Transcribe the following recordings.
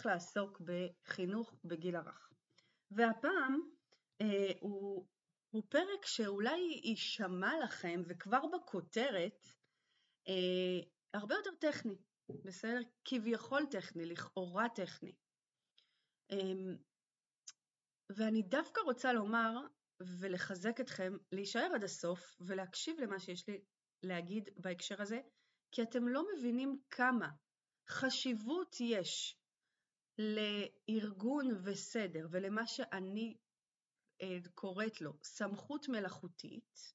שהולך לעסוק בחינוך בגיל הרך. והפעם אה, הוא, הוא פרק שאולי יישמע לכם, וכבר בכותרת, אה, הרבה יותר טכני, בסדר? כביכול טכני, לכאורה טכני. אה, ואני דווקא רוצה לומר ולחזק אתכם להישאר עד הסוף ולהקשיב למה שיש לי להגיד בהקשר הזה, כי אתם לא מבינים כמה חשיבות יש לארגון וסדר ולמה שאני אה, קוראת לו סמכות מלאכותית,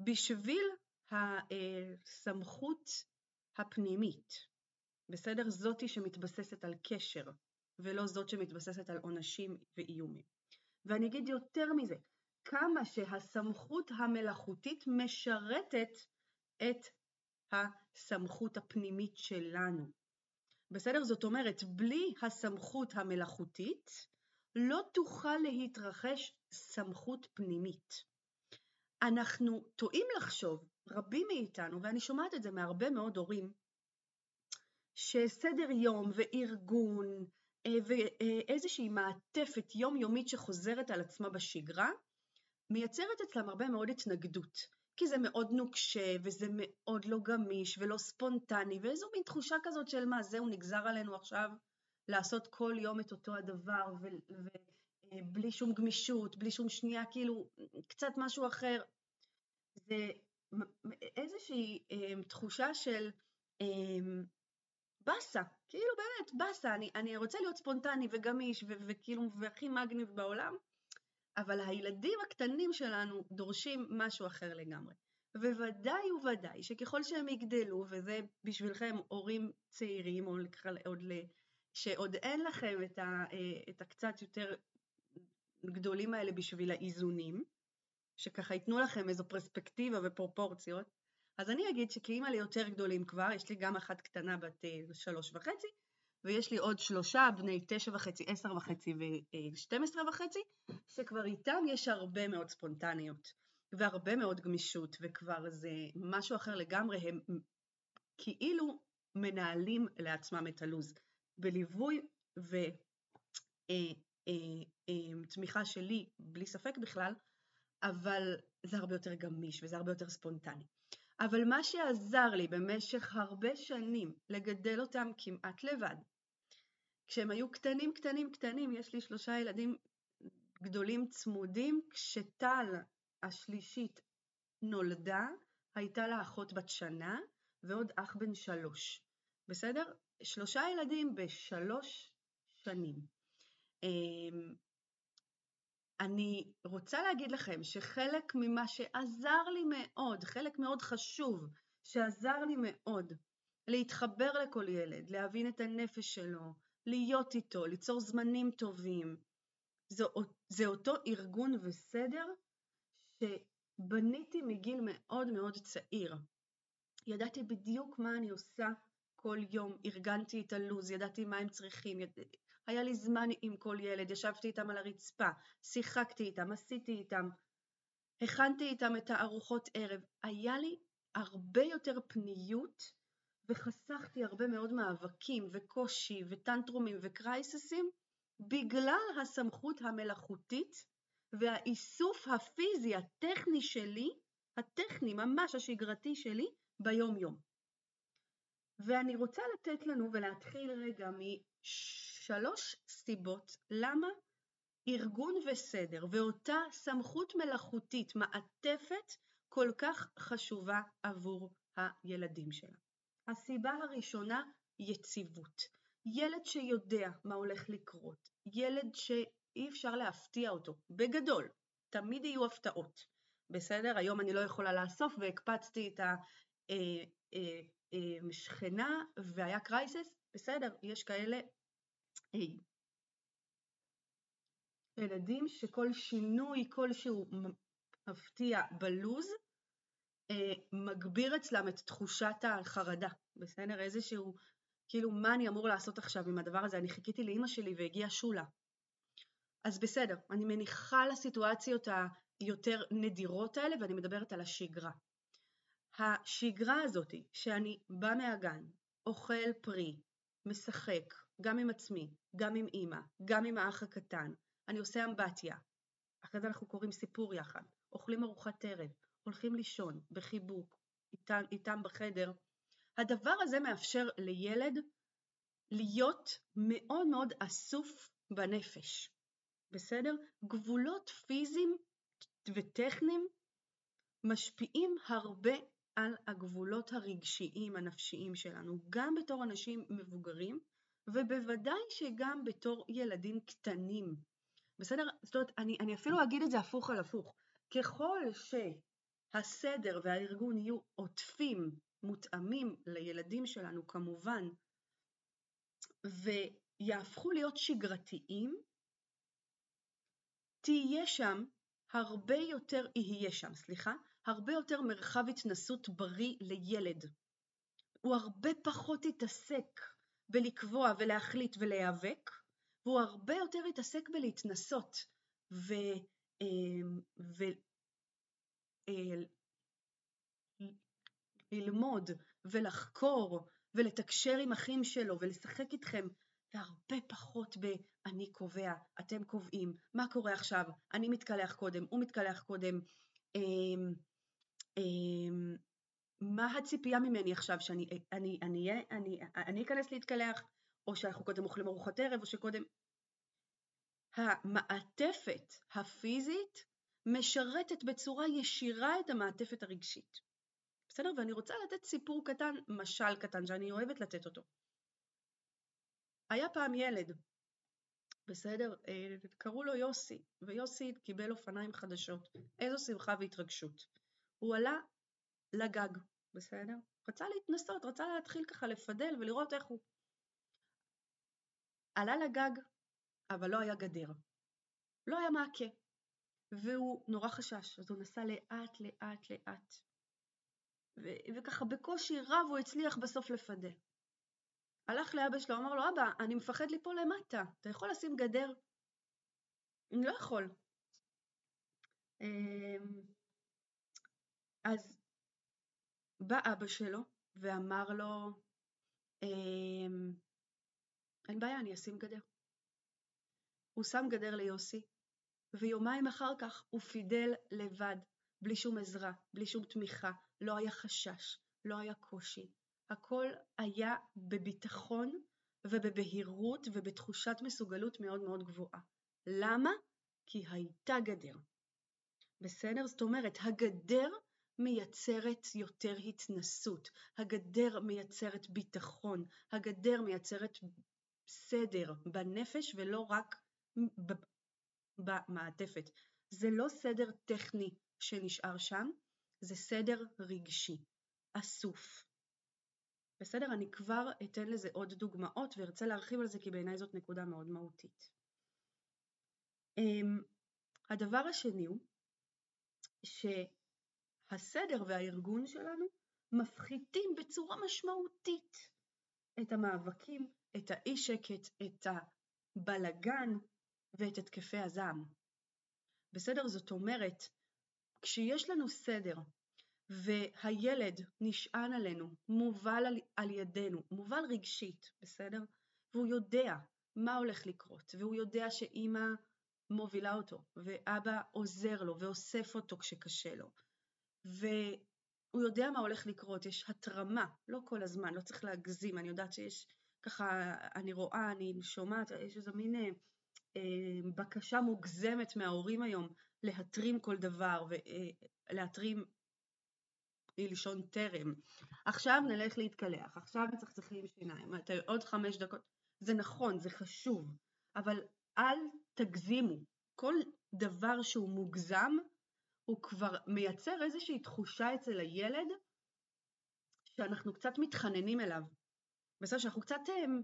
בשביל הסמכות הפנימית, בסדר? זאתי שמתבססת על קשר, ולא זאת שמתבססת על עונשים ואיומים. ואני אגיד יותר מזה, כמה שהסמכות המלאכותית משרתת את הסמכות הפנימית שלנו. בסדר? זאת אומרת, בלי הסמכות המלאכותית לא תוכל להתרחש סמכות פנימית. אנחנו טועים לחשוב, רבים מאיתנו, ואני שומעת את זה מהרבה מאוד הורים, שסדר יום וארגון אה, ואיזושהי מעטפת יומיומית שחוזרת על עצמה בשגרה, מייצרת אצלם הרבה מאוד התנגדות. כי זה מאוד נוקשה, וזה מאוד לא גמיש, ולא ספונטני, ואיזו מין תחושה כזאת של מה, זהו, נגזר עלינו עכשיו לעשות כל יום את אותו הדבר, ובלי אה, שום גמישות, בלי שום שנייה, כאילו, קצת משהו אחר. זה איזושהי אה, תחושה של אה, באסה, כאילו באמת, באסה, אני, אני רוצה להיות ספונטני וגמיש, וכאילו, והכי מגניב בעולם, אבל הילדים הקטנים שלנו דורשים משהו אחר לגמרי. וודאי וודאי שככל שהם יגדלו, וזה בשבילכם הורים צעירים, או עוד ל... שעוד אין לכם את, ה, את הקצת יותר גדולים האלה בשביל האיזונים, שככה ייתנו לכם איזו פרספקטיבה ופרופורציות, אז אני אגיד שכאימא ליותר גדולים כבר, יש לי גם אחת קטנה בת אה, שלוש וחצי, ויש לי עוד שלושה, בני תשע וחצי, עשר וחצי ושתים עשרה וחצי, שכבר איתם יש הרבה מאוד ספונטניות, והרבה מאוד גמישות, וכבר זה משהו אחר לגמרי, הם כאילו מנהלים לעצמם את הלו"ז, בליווי ותמיכה אה, אה, שלי, בלי ספק בכלל, אבל זה הרבה יותר גמיש וזה הרבה יותר ספונטני. אבל מה שעזר לי במשך הרבה שנים לגדל אותם כמעט לבד, כשהם היו קטנים קטנים קטנים, יש לי שלושה ילדים גדולים צמודים, כשטל השלישית נולדה, הייתה לה אחות בת שנה ועוד אח בן שלוש, בסדר? שלושה ילדים בשלוש שנים. אני רוצה להגיד לכם שחלק ממה שעזר לי מאוד, חלק מאוד חשוב שעזר לי מאוד להתחבר לכל ילד, להבין את הנפש שלו, להיות איתו, ליצור זמנים טובים, זה, זה אותו ארגון וסדר שבניתי מגיל מאוד מאוד צעיר. ידעתי בדיוק מה אני עושה כל יום, ארגנתי את הלו"ז, ידעתי מה הם צריכים, יד... היה לי זמן עם כל ילד, ישבתי איתם על הרצפה, שיחקתי איתם, עשיתי איתם, הכנתי איתם את הארוחות ערב, היה לי הרבה יותר פניות וחסכתי הרבה מאוד מאבקים וקושי וטנטרומים וקרייססים בגלל הסמכות המלאכותית והאיסוף הפיזי הטכני שלי, הטכני ממש השגרתי שלי, ביום יום. ואני רוצה לתת לנו ולהתחיל רגע משלוש סיבות למה ארגון וסדר ואותה סמכות מלאכותית מעטפת כל כך חשובה עבור הילדים שלה. הסיבה הראשונה, יציבות. ילד שיודע מה הולך לקרות, ילד שאי אפשר להפתיע אותו, בגדול, תמיד יהיו הפתעות, בסדר? היום אני לא יכולה לאסוף והקפצתי את השכנה אה, אה, והיה קרייסס, בסדר, יש כאלה היי. ילדים שכל שינוי כלשהו מפתיע בלוז, אה, מגביר אצלם את תחושת החרדה, בסדר? איזשהו, כאילו, מה אני אמור לעשות עכשיו עם הדבר הזה? אני חיכיתי לאימא שלי והגיעה שולה. אז בסדר, אני מניחה לסיטואציות היותר נדירות האלה ואני מדברת על השגרה. השגרה הזאת שאני בא מהגן, אוכל פרי, משחק, גם עם עצמי, גם עם אימא, גם עם האח הקטן, אני עושה אמבטיה, אחרי זה אנחנו קוראים סיפור יחד, אוכלים ארוחת ערב, הולכים לישון בחיבוק, איתם, איתם בחדר, הדבר הזה מאפשר לילד להיות מאוד מאוד אסוף בנפש, בסדר? גבולות פיזיים וטכניים משפיעים הרבה על הגבולות הרגשיים הנפשיים שלנו, גם בתור אנשים מבוגרים, ובוודאי שגם בתור ילדים קטנים. בסדר? זאת אומרת, אני, אני אפילו אגיד את זה הפוך על הפוך. ככל שהסדר והארגון יהיו עוטפים, מותאמים לילדים שלנו כמובן, ויהפכו להיות שגרתיים, תהיה שם הרבה יותר, יהיה שם, סליחה, הרבה יותר מרחב התנסות בריא לילד. הוא הרבה פחות יתעסק בלקבוע ולהחליט ולהיאבק, והוא הרבה יותר יתעסק בלהתנסות ו... אמ. ללמוד ולחקור ולתקשר עם אחים שלו ולשחק איתכם והרבה פחות ב"אני קובע, אתם קובעים, מה קורה עכשיו, אני מתקלח קודם, הוא מתקלח קודם, אמ, אמ, מה הציפייה ממני עכשיו, שאני אני, אני, אני, אני, אני אכנס להתקלח, או שאנחנו קודם אוכלים ארוחת ערב, או שקודם... המעטפת הפיזית משרתת בצורה ישירה את המעטפת הרגשית. בסדר? ואני רוצה לתת סיפור קטן, משל קטן, שאני אוהבת לתת אותו. היה פעם ילד, בסדר? אה, קראו לו יוסי, ויוסי קיבל אופניים חדשות. איזו שמחה והתרגשות. הוא עלה לגג, בסדר? רצה להתנסות, רצה להתחיל ככה לפדל ולראות איך הוא. עלה לגג, אבל לא היה גדר. לא היה מעקה. והוא נורא חשש, אז הוא נסע לאט לאט לאט. ו- וככה בקושי רב הוא הצליח בסוף לפדל. הלך לאבא שלו, אמר לו, אבא, אני מפחד ליפול למטה, אתה יכול לשים גדר? אני לא יכול. אמ, אז בא אבא שלו ואמר לו, אמ, אין בעיה, אני אשים גדר. הוא שם גדר ליוסי, ויומיים אחר כך הוא פידל לבד, בלי שום עזרה, בלי שום תמיכה, לא היה חשש, לא היה קושי. הכל היה בביטחון ובבהירות ובתחושת מסוגלות מאוד מאוד גבוהה. למה? כי הייתה גדר. בסדר? זאת אומרת, הגדר מייצרת יותר התנסות, הגדר מייצרת ביטחון, הגדר מייצרת סדר בנפש ולא רק במעטפת. זה לא סדר טכני שנשאר שם, זה סדר רגשי, אסוף. בסדר? אני כבר אתן לזה עוד דוגמאות וארצה להרחיב על זה כי בעיניי זאת נקודה מאוד מהותית. אמ, הדבר השני הוא שהסדר והארגון שלנו מפחיתים בצורה משמעותית את המאבקים, את האי שקט, את הבלגן ואת התקפי הזעם. בסדר? זאת אומרת, כשיש לנו סדר והילד נשען עלינו, מובל על, על ידינו, מובל רגשית, בסדר? והוא יודע מה הולך לקרות, והוא יודע שאימא מובילה אותו, ואבא עוזר לו ואוסף אותו כשקשה לו, והוא יודע מה הולך לקרות, יש התרמה, לא כל הזמן, לא צריך להגזים, אני יודעת שיש ככה, אני רואה, אני שומעת, יש איזו מין אה, אה, בקשה מוגזמת מההורים היום להתרים כל דבר ולהתרים לישון טרם. עכשיו נלך להתקלח, עכשיו מצחצחים שיניים, עוד חמש דקות. זה נכון, זה חשוב, אבל אל תגזימו. כל דבר שהוא מוגזם, הוא כבר מייצר איזושהי תחושה אצל הילד שאנחנו קצת מתחננים אליו. בסדר, שאנחנו קצת הם,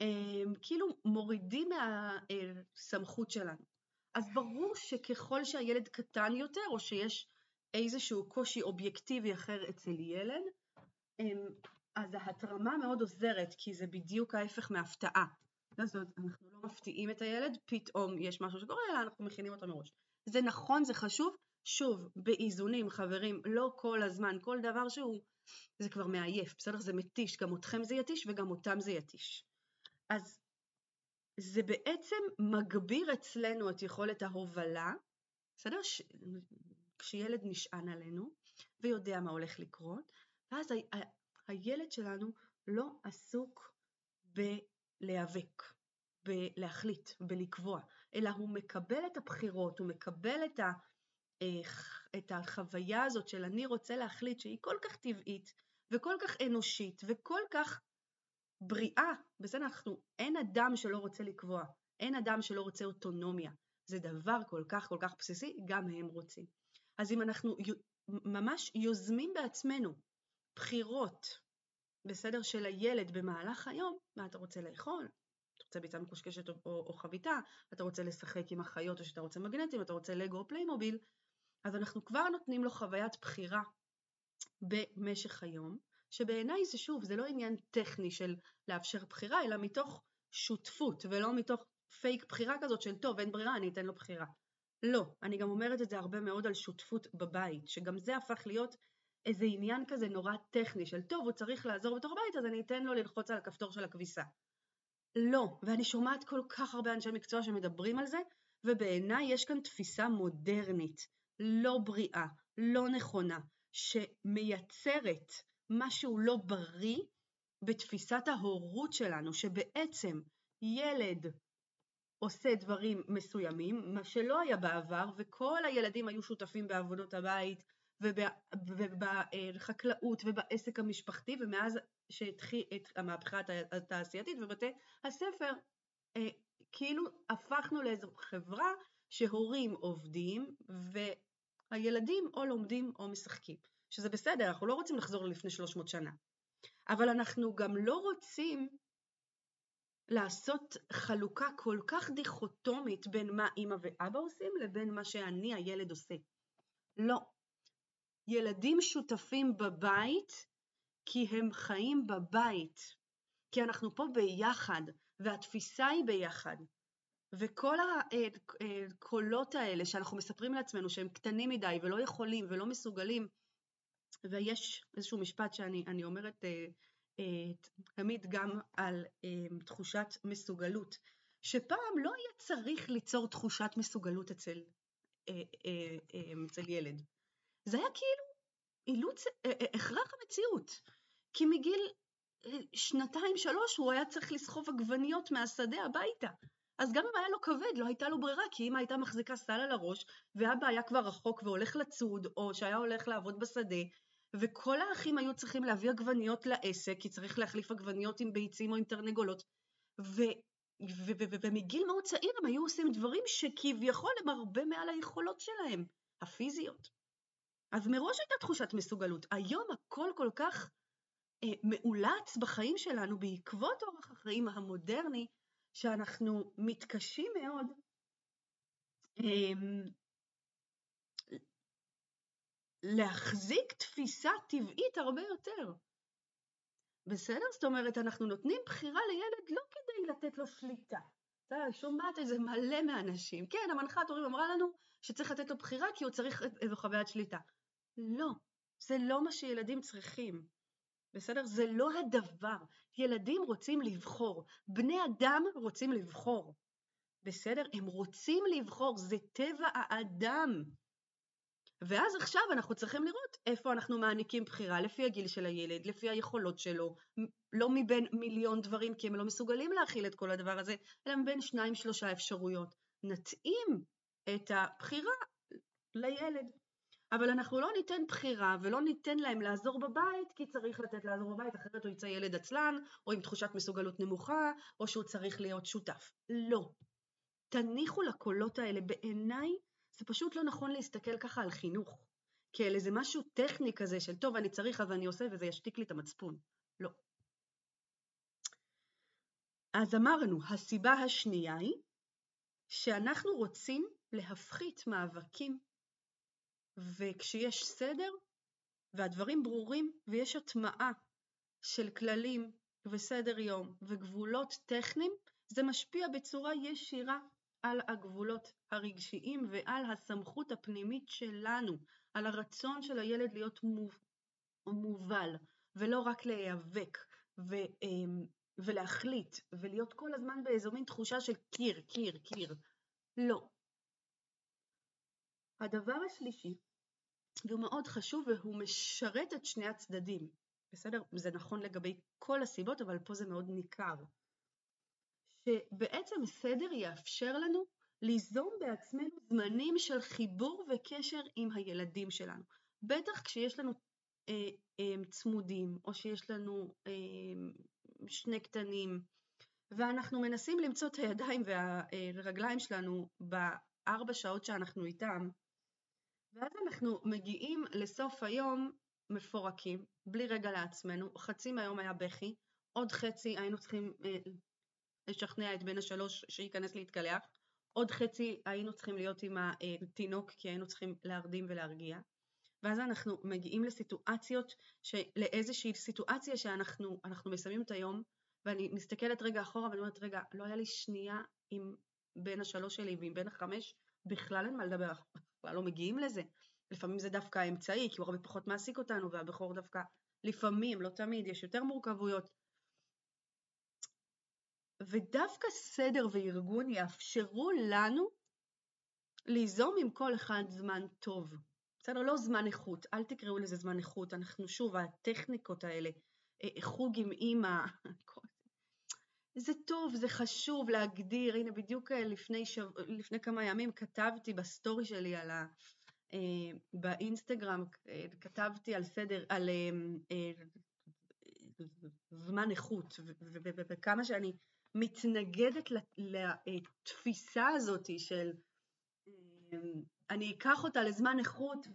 הם, כאילו מורידים מהסמכות שלנו. אז ברור שככל שהילד קטן יותר, או שיש איזשהו קושי אובייקטיבי אחר אצל ילד, אז ההתרמה מאוד עוזרת, כי זה בדיוק ההפך מהפתעה. זאת אומרת, אנחנו לא מפתיעים את הילד, פתאום יש משהו שקורה, אלא אנחנו מכינים אותו מראש. זה נכון, זה חשוב, שוב, באיזונים, חברים, לא כל הזמן, כל דבר שהוא, זה כבר מעייף, בסדר? זה מתיש, גם אתכם זה יתיש וגם אותם זה יתיש. אז זה בעצם מגביר אצלנו את יכולת ההובלה, בסדר? ש... כשילד נשען עלינו ויודע מה הולך לקרות, ואז ה... ה... הילד שלנו לא עסוק בלהיאבק, בלהחליט, בלקבוע, אלא הוא מקבל את הבחירות, הוא מקבל את, ה... את החוויה הזאת של אני רוצה להחליט שהיא כל כך טבעית וכל כך אנושית וכל כך בריאה, בסדר, אנחנו, אין אדם שלא רוצה לקבוע, אין אדם שלא רוצה אוטונומיה, זה דבר כל כך כל כך בסיסי, גם הם רוצים. אז אם אנחנו ממש יוזמים בעצמנו בחירות, בסדר, של הילד במהלך היום, מה אתה רוצה לאכול? אתה רוצה ביצה מקושקשת או, או, או חביתה, אתה רוצה לשחק עם החיות או שאתה רוצה מגנטים, אתה רוצה לגו או פליימוביל, אז אנחנו כבר נותנים לו חוויית בחירה במשך היום, שבעיניי זה שוב, זה לא עניין טכני של לאפשר בחירה, אלא מתוך שותפות ולא מתוך פייק בחירה כזאת של טוב, אין ברירה, אני אתן לו בחירה. לא, אני גם אומרת את זה הרבה מאוד על שותפות בבית, שגם זה הפך להיות איזה עניין כזה נורא טכני של טוב, הוא צריך לעזור בתוך הבית, אז אני אתן לו ללחוץ על הכפתור של הכביסה. לא, ואני שומעת כל כך הרבה אנשי מקצוע שמדברים על זה, ובעיניי יש כאן תפיסה מודרנית, לא בריאה, לא נכונה, שמייצרת משהו לא בריא בתפיסת ההורות שלנו, שבעצם ילד עושה דברים מסוימים, מה שלא היה בעבר, וכל הילדים היו שותפים בעבודות הבית ובחקלאות ובעסק המשפחתי, ומאז שהתחיל את המהפכה התעשייתית ובתי הספר, אה, כאילו הפכנו לאיזו חברה שהורים עובדים והילדים או לומדים או משחקים. שזה בסדר, אנחנו לא רוצים לחזור ללפני 300 שנה. אבל אנחנו גם לא רוצים לעשות חלוקה כל כך דיכוטומית בין מה אימא ואבא עושים לבין מה שאני הילד עושה. לא. ילדים שותפים בבית כי הם חיים בבית, כי אנחנו פה ביחד והתפיסה היא ביחד. וכל הקולות האלה שאנחנו מספרים לעצמנו שהם קטנים מדי ולא יכולים ולא מסוגלים ויש איזשהו משפט שאני אומרת אה, אה, תמיד גם על אה, תחושת מסוגלות, שפעם לא היה צריך ליצור תחושת מסוגלות אצל, אצל ילד. זה היה כאילו אילוץ, הכרח המציאות. כי מגיל שנתיים שלוש הוא היה צריך לסחוב עגבניות מהשדה הביתה. אז גם אם היה לו כבד, לא הייתה לו ברירה, כי אמא הייתה מחזיקה סל על הראש, ואבא היה כבר רחוק והולך לצוד, או שהיה הולך לעבוד בשדה, וכל האחים היו צריכים להביא עגבניות לעסק, כי צריך להחליף עגבניות עם ביצים או עם תרנגולות. ומגיל מאוד צעיר הם היו עושים דברים שכביכול הם הרבה מעל היכולות שלהם, הפיזיות. אז מראש הייתה תחושת מסוגלות. היום הכל כל כך אה, מאולץ בחיים שלנו בעקבות אורח החיים המודרני, שאנחנו מתקשים מאוד אה, להחזיק תפיסה טבעית הרבה יותר. בסדר? זאת אומרת, אנחנו נותנים בחירה לילד לא כדי לתת לו שליטה. אתה שומעת את זה מלא מאנשים. כן, המנחת הורים אמרה לנו שצריך לתת לו בחירה כי הוא צריך איזו חוויית שליטה. לא, זה לא מה שילדים צריכים. בסדר? זה לא הדבר. ילדים רוצים לבחור. בני אדם רוצים לבחור. בסדר? הם רוצים לבחור, זה טבע האדם. ואז עכשיו אנחנו צריכים לראות איפה אנחנו מעניקים בחירה לפי הגיל של הילד, לפי היכולות שלו, לא מבין מיליון דברים כי הם לא מסוגלים להכיל את כל הדבר הזה, אלא מבין שניים שלושה אפשרויות. נתאים את הבחירה לילד. אבל אנחנו לא ניתן בחירה ולא ניתן להם לעזור בבית כי צריך לתת לעזור בבית אחרת הוא יצא ילד עצלן או עם תחושת מסוגלות נמוכה או שהוא צריך להיות שותף. לא. תניחו לקולות האלה בעיניי זה פשוט לא נכון להסתכל ככה על חינוך, כאל איזה משהו טכני כזה של טוב אני צריך אז אני עושה וזה ישתיק לי את המצפון. לא. אז אמרנו, הסיבה השנייה היא שאנחנו רוצים להפחית מאבקים, וכשיש סדר והדברים ברורים ויש הטמעה של כללים וסדר יום וגבולות טכניים, זה משפיע בצורה ישירה על הגבולות הרגשיים ועל הסמכות הפנימית שלנו, על הרצון של הילד להיות מובל, ולא רק להיאבק ו, אמ, ולהחליט, ולהיות כל הזמן באיזו מין תחושה של קיר, קיר, קיר. לא. הדבר השלישי, והוא מאוד חשוב והוא משרת את שני הצדדים, בסדר? זה נכון לגבי כל הסיבות, אבל פה זה מאוד ניכר. שבעצם סדר יאפשר לנו ליזום בעצמנו זמנים של חיבור וקשר עם הילדים שלנו. בטח כשיש לנו אה, אה, צמודים, או שיש לנו אה, שני קטנים, ואנחנו מנסים למצוא את הידיים והרגליים שלנו בארבע שעות שאנחנו איתם, ואז אנחנו מגיעים לסוף היום מפורקים, בלי רגע לעצמנו, חצי מהיום היה בכי, עוד חצי היינו צריכים אה, לשכנע את בן השלוש שייכנס להתקלח, עוד חצי היינו צריכים להיות עם התינוק כי היינו צריכים להרדים ולהרגיע, ואז אנחנו מגיעים לסיטואציות, לאיזושהי סיטואציה שאנחנו מסיימים את היום, ואני מסתכלת רגע אחורה ואני אומרת, רגע, לא היה לי שנייה עם בן השלוש שלי ועם בן החמש, בכלל אין מה לדבר, בכלל לא מגיעים לזה. לפעמים זה דווקא האמצעי, כי הוא הרבה פחות מעסיק אותנו, והבכור דווקא לפעמים, לא תמיד, יש יותר מורכבויות. ודווקא סדר וארגון יאפשרו לנו ליזום עם כל אחד זמן טוב. בסדר? לא זמן איכות, אל תקראו לזה זמן איכות, אנחנו שוב, הטכניקות האלה, אה, חוג עם אימא, זה טוב, זה חשוב להגדיר, הנה בדיוק אה, לפני, שב... לפני כמה ימים כתבתי בסטורי שלי על ה... אה, באינסטגרם, כתבתי על סדר, על זמן איכות, וכמה שאני מתנגדת לתפיסה הזאת של אני אקח אותה לזמן איכות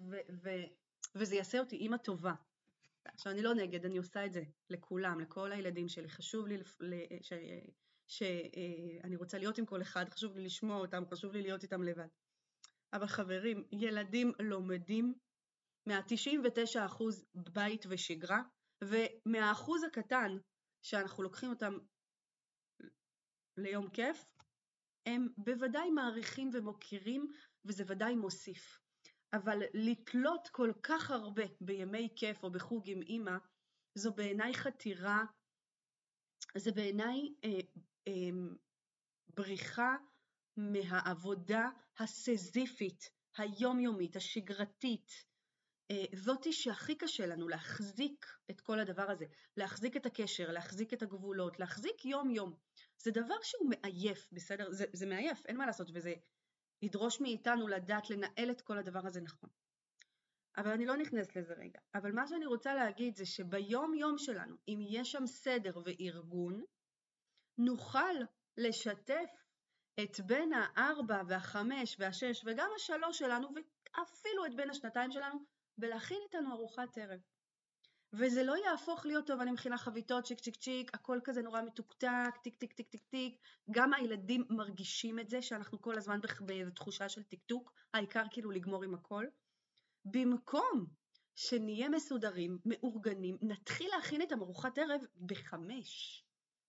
וזה יעשה אותי אימא טובה. עכשיו אני לא נגד, אני עושה את זה לכולם, לכל הילדים שלי, חשוב לי שאני רוצה להיות עם כל אחד, חשוב לי לשמוע אותם, חשוב לי להיות איתם לבד. אבל חברים, ילדים לומדים מה-99% בית ושגרה, ומהאחוז הקטן שאנחנו לוקחים אותם ליום כיף, הם בוודאי מעריכים ומוקירים וזה ודאי מוסיף. אבל לתלות כל כך הרבה בימי כיף או בחוג עם אימא, זו בעיניי חתירה, זה בעיניי אה, אה, בריחה מהעבודה הסזיפית, היומיומית, השגרתית, אה, זאתי שהכי קשה לנו להחזיק את כל הדבר הזה, להחזיק את הקשר, להחזיק את הגבולות, להחזיק יום-יום. זה דבר שהוא מעייף, בסדר? זה, זה מעייף, אין מה לעשות, וזה ידרוש מאיתנו לדעת לנהל את כל הדבר הזה נכון. אבל אני לא נכנסת לזה רגע. אבל מה שאני רוצה להגיד זה שביום יום שלנו, אם יש שם סדר וארגון, נוכל לשתף את בין הארבע והחמש והשש וגם השלוש שלנו ואפילו את בין השנתיים שלנו ולהכין איתנו ארוחת ערב. וזה לא יהפוך להיות טוב, אני מכינה חביתות, צ'יק צ'יק צ'יק, הכל כזה נורא מתוקתק, טיק טיק טיק טיק טיק, גם הילדים מרגישים את זה שאנחנו כל הזמן באיזו תחושה של טקטוק, העיקר כאילו לגמור עם הכל. במקום שנהיה מסודרים, מאורגנים, נתחיל להכין את הארוחת ערב בחמש.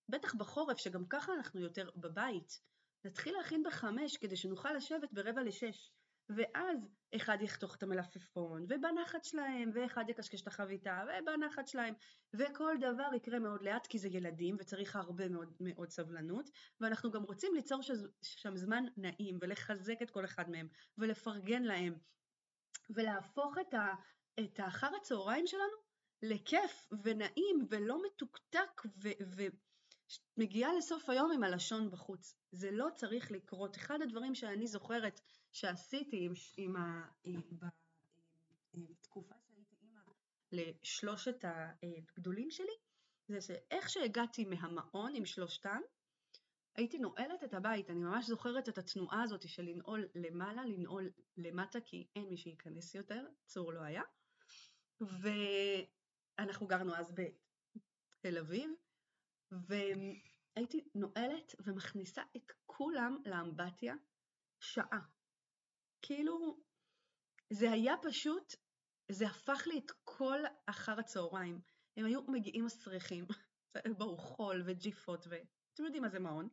בטח בחורף, שגם ככה אנחנו יותר בבית. נתחיל להכין בחמש כדי שנוכל לשבת ברבע לשש. ואז אחד יחתוך את המלפפון, ובנחת שלהם, ואחד יקשקש את החביתה, ובנחת שלהם, וכל דבר יקרה מאוד לאט כי זה ילדים וצריך הרבה מאוד, מאוד סבלנות, ואנחנו גם רוצים ליצור שם זמן נעים ולחזק את כל אחד מהם, ולפרגן להם, ולהפוך את, ה, את האחר הצהריים שלנו לכיף ונעים ולא מתוקתק ו... ו מגיעה לסוף היום עם הלשון בחוץ. זה לא צריך לקרות. אחד הדברים שאני זוכרת שעשיתי עם, עם ה, עם, בתקופה שהייתי אימא לשלושת הגדולים שלי, זה שאיך שהגעתי מהמעון עם שלושתם, הייתי נועלת את הבית, אני ממש זוכרת את התנועה הזאת של לנעול למעלה, לנעול למטה, כי אין מי שייכנס יותר, צור לא היה. ואנחנו גרנו אז בתל אביב, והייתי נועלת ומכניסה את כולם לאמבטיה שעה. כאילו, זה היה פשוט, זה הפך לי את כל אחר הצהריים. הם היו מגיעים מסריחים, בואו, חול וג'יפות, ואתם יודעים מה זה מעון.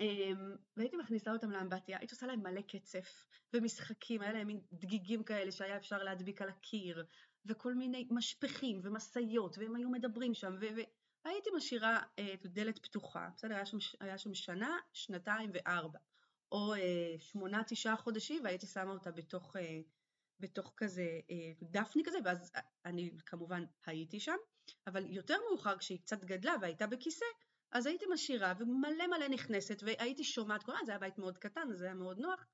אמ, והייתי מכניסה אותם לאמבטיה, הייתי עושה להם מלא קצף ומשחקים, היה להם מין דגיגים כאלה שהיה אפשר להדביק על הקיר, וכל מיני משפכים ומשאיות, והם היו מדברים שם, והייתי משאירה אה, דלת פתוחה, בסדר? היה שם, היה שם שנה, שנתיים וארבע, או אה, שמונה, תשעה חודשים, והייתי שמה אותה בתוך, אה, בתוך כזה דפני כזה, ואז אני כמובן הייתי שם, אבל יותר מאוחר, כשהיא קצת גדלה והייתה בכיסא, אז הייתי משאירה ומלא מלא נכנסת והייתי שומעת כל הזמן, זה היה בית מאוד קטן, זה היה מאוד נוח,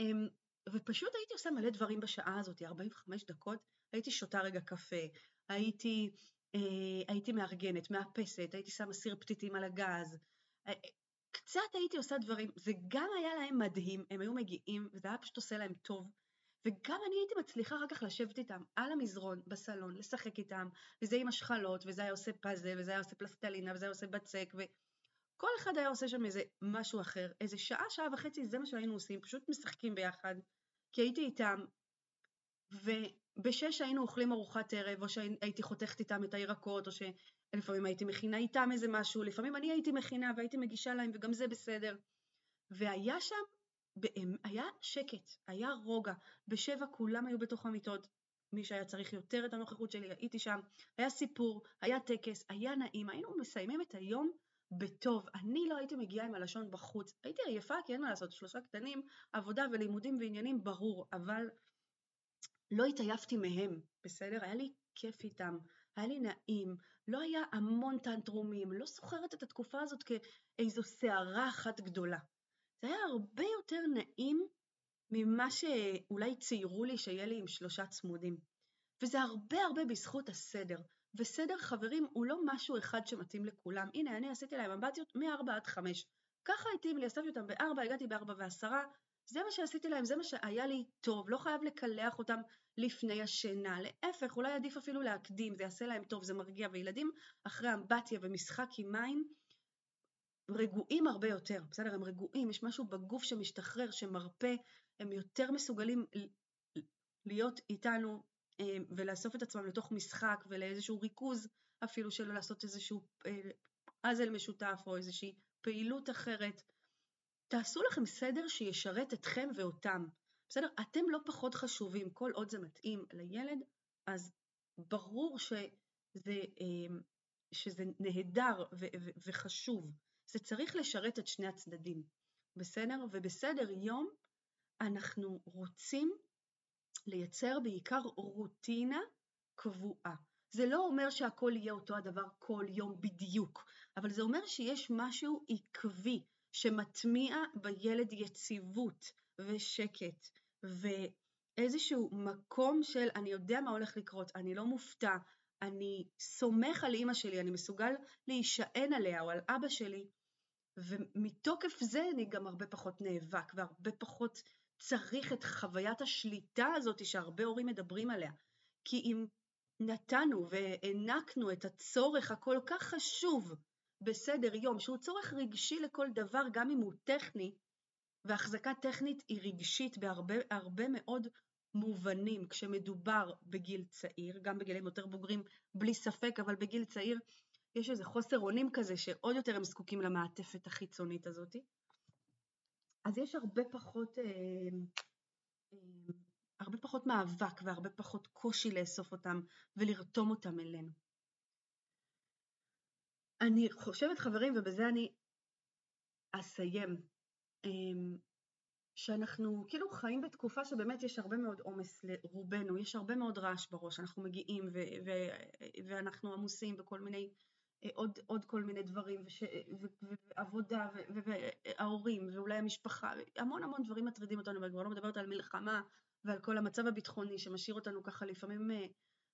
אמ, ופשוט הייתי עושה מלא דברים בשעה הזאת, 45 דקות, הייתי שותה רגע קפה, הייתי, אה, הייתי מארגנת, מאפסת, הייתי שמה סיר פתיתים על הגז, אה, קצת הייתי עושה דברים, זה גם היה להם מדהים, הם היו מגיעים, וזה היה פשוט עושה להם טוב, וגם אני הייתי מצליחה אחר כך לשבת איתם על המזרון בסלון, לשחק איתם, וזה עם השכלות, וזה היה עושה פאזל, וזה היה עושה פלסטלינה, וזה היה עושה בצק, וכל אחד היה עושה שם איזה משהו אחר. איזה שעה, שעה וחצי, זה מה שהיינו עושים, פשוט משחקים ביחד, כי הייתי איתם, ובשש היינו אוכלים ארוחת ערב, או שהייתי חותכת איתם את הירקות, או שלפעמים הייתי מכינה איתם איזה משהו, לפעמים אני הייתי מכינה והייתי מגישה להם, וגם זה בסדר. והיה שם היה שקט, היה רוגע, בשבע כולם היו בתוך המיטות, מי שהיה צריך יותר את הנוכחות שלי, הייתי שם, היה סיפור, היה טקס, היה נעים, היינו מסיימים את היום בטוב. אני לא הייתי מגיעה עם הלשון בחוץ, הייתי עייפה כי אין מה לעשות, שלושה קטנים, עבודה ולימודים ועניינים ברור, אבל לא התעייפתי מהם, בסדר? היה לי כיף איתם, היה לי נעים, לא היה המון טנטרומים, לא זוכרת את התקופה הזאת כאיזו סערה אחת גדולה. זה היה הרבה יותר נעים ממה שאולי ציירו לי שיהיה לי עם שלושה צמודים. וזה הרבה הרבה בזכות הסדר. וסדר חברים הוא לא משהו אחד שמתאים לכולם. הנה, אני עשיתי להם אמבטיות מ-4 עד 5. ככה התאים לי, אספתי אותם ב-4, הגעתי ב-4 ו-10, זה מה שעשיתי להם, זה מה שהיה לי טוב, לא חייב לקלח אותם לפני השינה, להפך, אולי עדיף אפילו להקדים, זה יעשה להם טוב, זה מרגיע, וילדים אחרי אמבטיה ומשחק עם מים, רגועים הרבה יותר, בסדר? הם רגועים, יש משהו בגוף שמשתחרר, שמרפא, הם יותר מסוגלים להיות איתנו אה, ולאסוף את עצמם לתוך משחק ולאיזשהו ריכוז אפילו של לעשות איזשהו פאזל משותף או איזושהי פעילות אחרת. תעשו לכם סדר שישרת אתכם ואותם, בסדר? אתם לא פחות חשובים, כל עוד זה מתאים לילד, אז ברור שזה, אה, שזה נהדר וחשוב. זה צריך לשרת את שני הצדדים, בסדר? ובסדר יום אנחנו רוצים לייצר בעיקר רוטינה קבועה. זה לא אומר שהכל יהיה אותו הדבר כל יום בדיוק, אבל זה אומר שיש משהו עקבי שמטמיע בילד יציבות ושקט ואיזשהו מקום של אני יודע מה הולך לקרות, אני לא מופתע, אני סומך על אימא שלי, אני מסוגל להישען עליה או על אבא שלי, ומתוקף זה אני גם הרבה פחות נאבק והרבה פחות צריך את חוויית השליטה הזאת שהרבה הורים מדברים עליה. כי אם נתנו והענקנו את הצורך הכל כך חשוב בסדר יום, שהוא צורך רגשי לכל דבר, גם אם הוא טכני, והחזקה טכנית היא רגשית בהרבה מאוד מובנים כשמדובר בגיל צעיר, גם בגילים יותר בוגרים בלי ספק, אבל בגיל צעיר יש איזה חוסר אונים כזה שעוד יותר הם זקוקים למעטפת החיצונית הזאת. אז יש הרבה פחות, אה, אה, הרבה פחות מאבק והרבה פחות קושי לאסוף אותם ולרתום אותם אלינו. אני חושבת חברים, ובזה אני אסיים, אה, שאנחנו כאילו חיים בתקופה שבאמת יש הרבה מאוד עומס לרובנו, יש הרבה מאוד רעש בראש, אנחנו מגיעים ו- ו- ואנחנו עמוסים בכל מיני עוד, עוד כל מיני דברים, וש, ו, ועבודה, וההורים, ואולי המשפחה, המון המון דברים מטרידים אותנו, ואני כבר לא מדברת על מלחמה ועל כל המצב הביטחוני שמשאיר אותנו ככה לפעמים אה,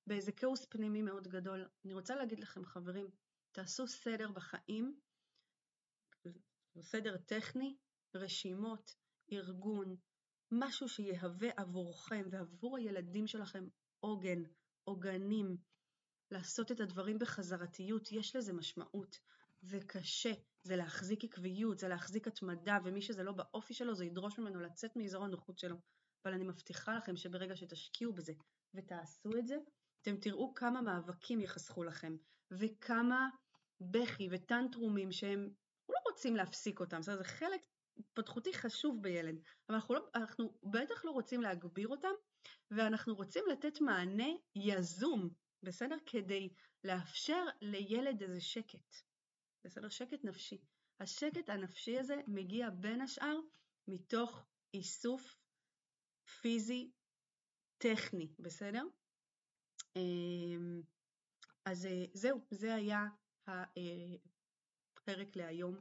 באיזה כאוס פנימי מאוד גדול. אני רוצה להגיד לכם, חברים, תעשו סדר בחיים, סדר טכני, רשימות, ארגון, משהו שיהווה עבורכם ועבור הילדים שלכם עוגן, עוגנים, לעשות את הדברים בחזרתיות, יש לזה משמעות, וקשה, זה להחזיק עקביות, זה להחזיק התמדה, ומי שזה לא באופי שלו, זה ידרוש ממנו לצאת מאזור הנוחות שלו. אבל אני מבטיחה לכם שברגע שתשקיעו בזה ותעשו את זה, אתם תראו כמה מאבקים יחסכו לכם, וכמה בכי וטנטרומים שהם, לא רוצים להפסיק אותם, זה חלק התפתחותי חשוב בילד, אבל אנחנו, לא, אנחנו בטח לא רוצים להגביר אותם, ואנחנו רוצים לתת מענה יזום, בסדר? כדי לאפשר לילד איזה שקט, בסדר? שקט נפשי. השקט הנפשי הזה מגיע בין השאר מתוך איסוף פיזי טכני, בסדר? אמ, אז אה, זהו, זה היה הפרק להיום.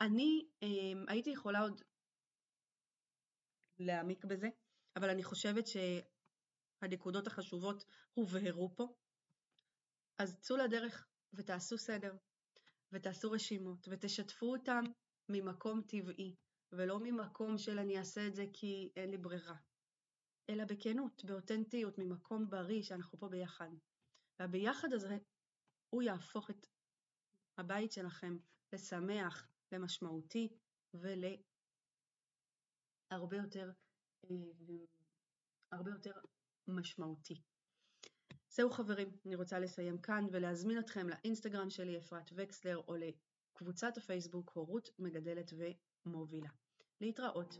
אני אמ, הייתי יכולה עוד להעמיק בזה, אבל אני חושבת שהנקודות החשובות הובהרו פה. אז צאו לדרך ותעשו סדר, ותעשו רשימות, ותשתפו אותם ממקום טבעי, ולא ממקום של אני אעשה את זה כי אין לי ברירה, אלא בכנות, באותנטיות, ממקום בריא שאנחנו פה ביחד. והביחד הזה הוא יהפוך את הבית שלכם לשמח, למשמעותי ולהרבה יותר, אה, הרבה יותר משמעותי. זהו חברים, אני רוצה לסיים כאן ולהזמין אתכם לאינסטגרם שלי אפרת וקסלר או לקבוצת הפייסבוק הורות מגדלת ומובילה. להתראות.